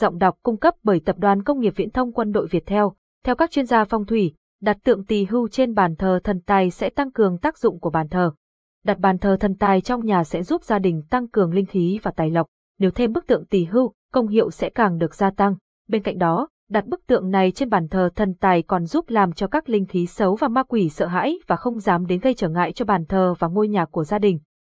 Giọng đọc cung cấp bởi Tập đoàn Công nghiệp Viễn thông Quân đội Việt theo. Theo các chuyên gia phong thủy, đặt tượng tỳ hưu trên bàn thờ thần tài sẽ tăng cường tác dụng của bàn thờ. Đặt bàn thờ thần tài trong nhà sẽ giúp gia đình tăng cường linh khí và tài lộc. Nếu thêm bức tượng tỳ hưu, công hiệu sẽ càng được gia tăng. Bên cạnh đó, đặt bức tượng này trên bàn thờ thần tài còn giúp làm cho các linh khí xấu và ma quỷ sợ hãi và không dám đến gây trở ngại cho bàn thờ và ngôi nhà của gia đình.